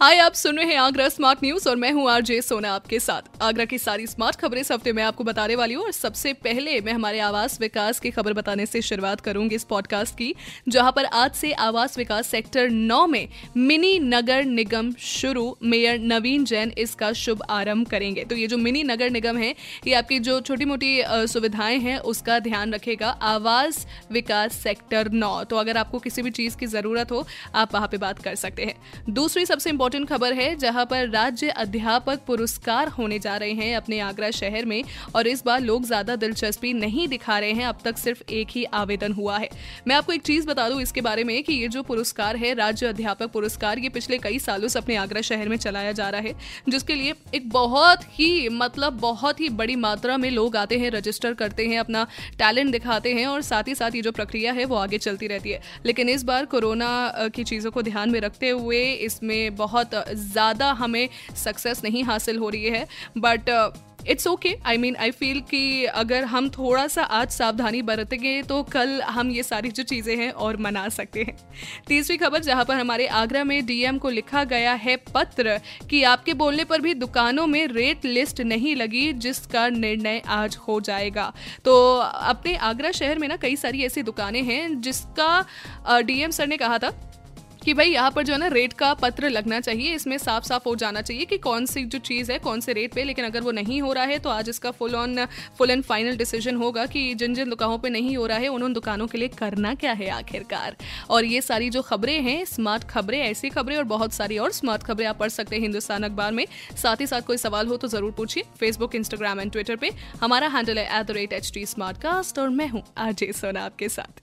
हाय, आप सुन रहे हैं आगरा स्मार्ट न्यूज़ और मैं हूँ आरजे सोना आपके साथ। आगरा की सारी स्मार्ट खबरें इस हफ़्ते मैं आपको बताने वाली हूँ और सबसे पहले मैं हमारे आवास विकास की खबर बताने से शुरुआत करूँगी इस पॉडकास्ट की, जहाँ पर आज से आवास विकास सेक्टर नौ में मिनी नगर निगम शुरू, मेयर नवीन जैन इसका शुभ आरंभ करेंगे। तो ये जो मिनी नगर निगम है, ये आपकी जो छोटी मोटी सुविधाएँ हैं, उसका ध्यान रखेगा आवास विकास सेक्टर नौ। तो अगर आपको किसी भी चीज़ की ज़रूरत हो, आप वहाँ पर बात कर सकते हैं। दूसरी सबसे इंपॉर्टेंट खबर है, जहाँ पर राज्य अध्यापक पुरस्कार होने जा रहे हैं अपने आगरा शहर में और इस बार लोग ज़्यादा दिलचस्पी नहीं दिखा रहे हैं, अब तक सिर्फ़ एक ही आवेदन हुआ है। मैं आपको एक चीज़ बता दूँ इसके बारे में कि ये जो पुरस्कार है, राज्य अध्यापक पुरस्कार, ये पिछले कई सालों से अपने आगरा शहर में चलाया जा रहा है, जिसके लिए एक बहुत ही मतलब बहुत ही बड़ी मात्रा में लोग आते हैं, रजिस्टर करते हैं, अपना टैलेंट दिखाते हैं और साथ ही साथ ये जो प्रक्रिया है, वो आगे चलती रहती है। लेकिन इस बार कोरोना की चीज़ों को ध्यान में रखते हुए इसमें बहुत बहुत ज़्यादा हमें सक्सेस नहीं हासिल हो रही है but it's okay I mean I feel कि अगर हम थोड़ा सा आज सावधानी बरतेंगे तो कल हम ये सारी जो चीज़ें हैं और मना सकते हैं। तीसरी खबर जहाँ पर हमारे आगरा में डीएम को लिखा गया है पत्र कि आपके बोलने पर भी दुकानों में रेट लिस्ट नहीं लगी, जिसका निर्णय आज हो जाएगा। तो अपने आगरा शहर में ना कई सारी ऐसी दुकानें हैं, जिसका डीएम सर ने कहा था कि भाई यहाँ पर जो है ना रेट का पत्र लगना चाहिए, इसमें साफ़ साफ़ हो जाना चाहिए कि कौन सी जो चीज़ है, कौन से रेट पे, लेकिन अगर वो नहीं हो रहा है तो आज इसका full on full and final decision होगा कि जिन जिन दुकानों पे नहीं हो रहा है उन उन दुकानों के लिए करना क्या है आखिरकार। और ये सारी जो खबरें हैं स्मार्ट खबरें, ऐसी खबरें और बहुत सारी और स्मार्ट खबरें आप पढ़ सकते हैं हिंदुस्तान अखबार में। साथ ही साथ कोई सवाल हो तो ज़रूर पूछिए फेसबुक इंस्टाग्राम एंड ट्विटर पे। हमारा हैंडल है at the rate H T smart cast और मैं हूँ अजय सोना आपके साथ।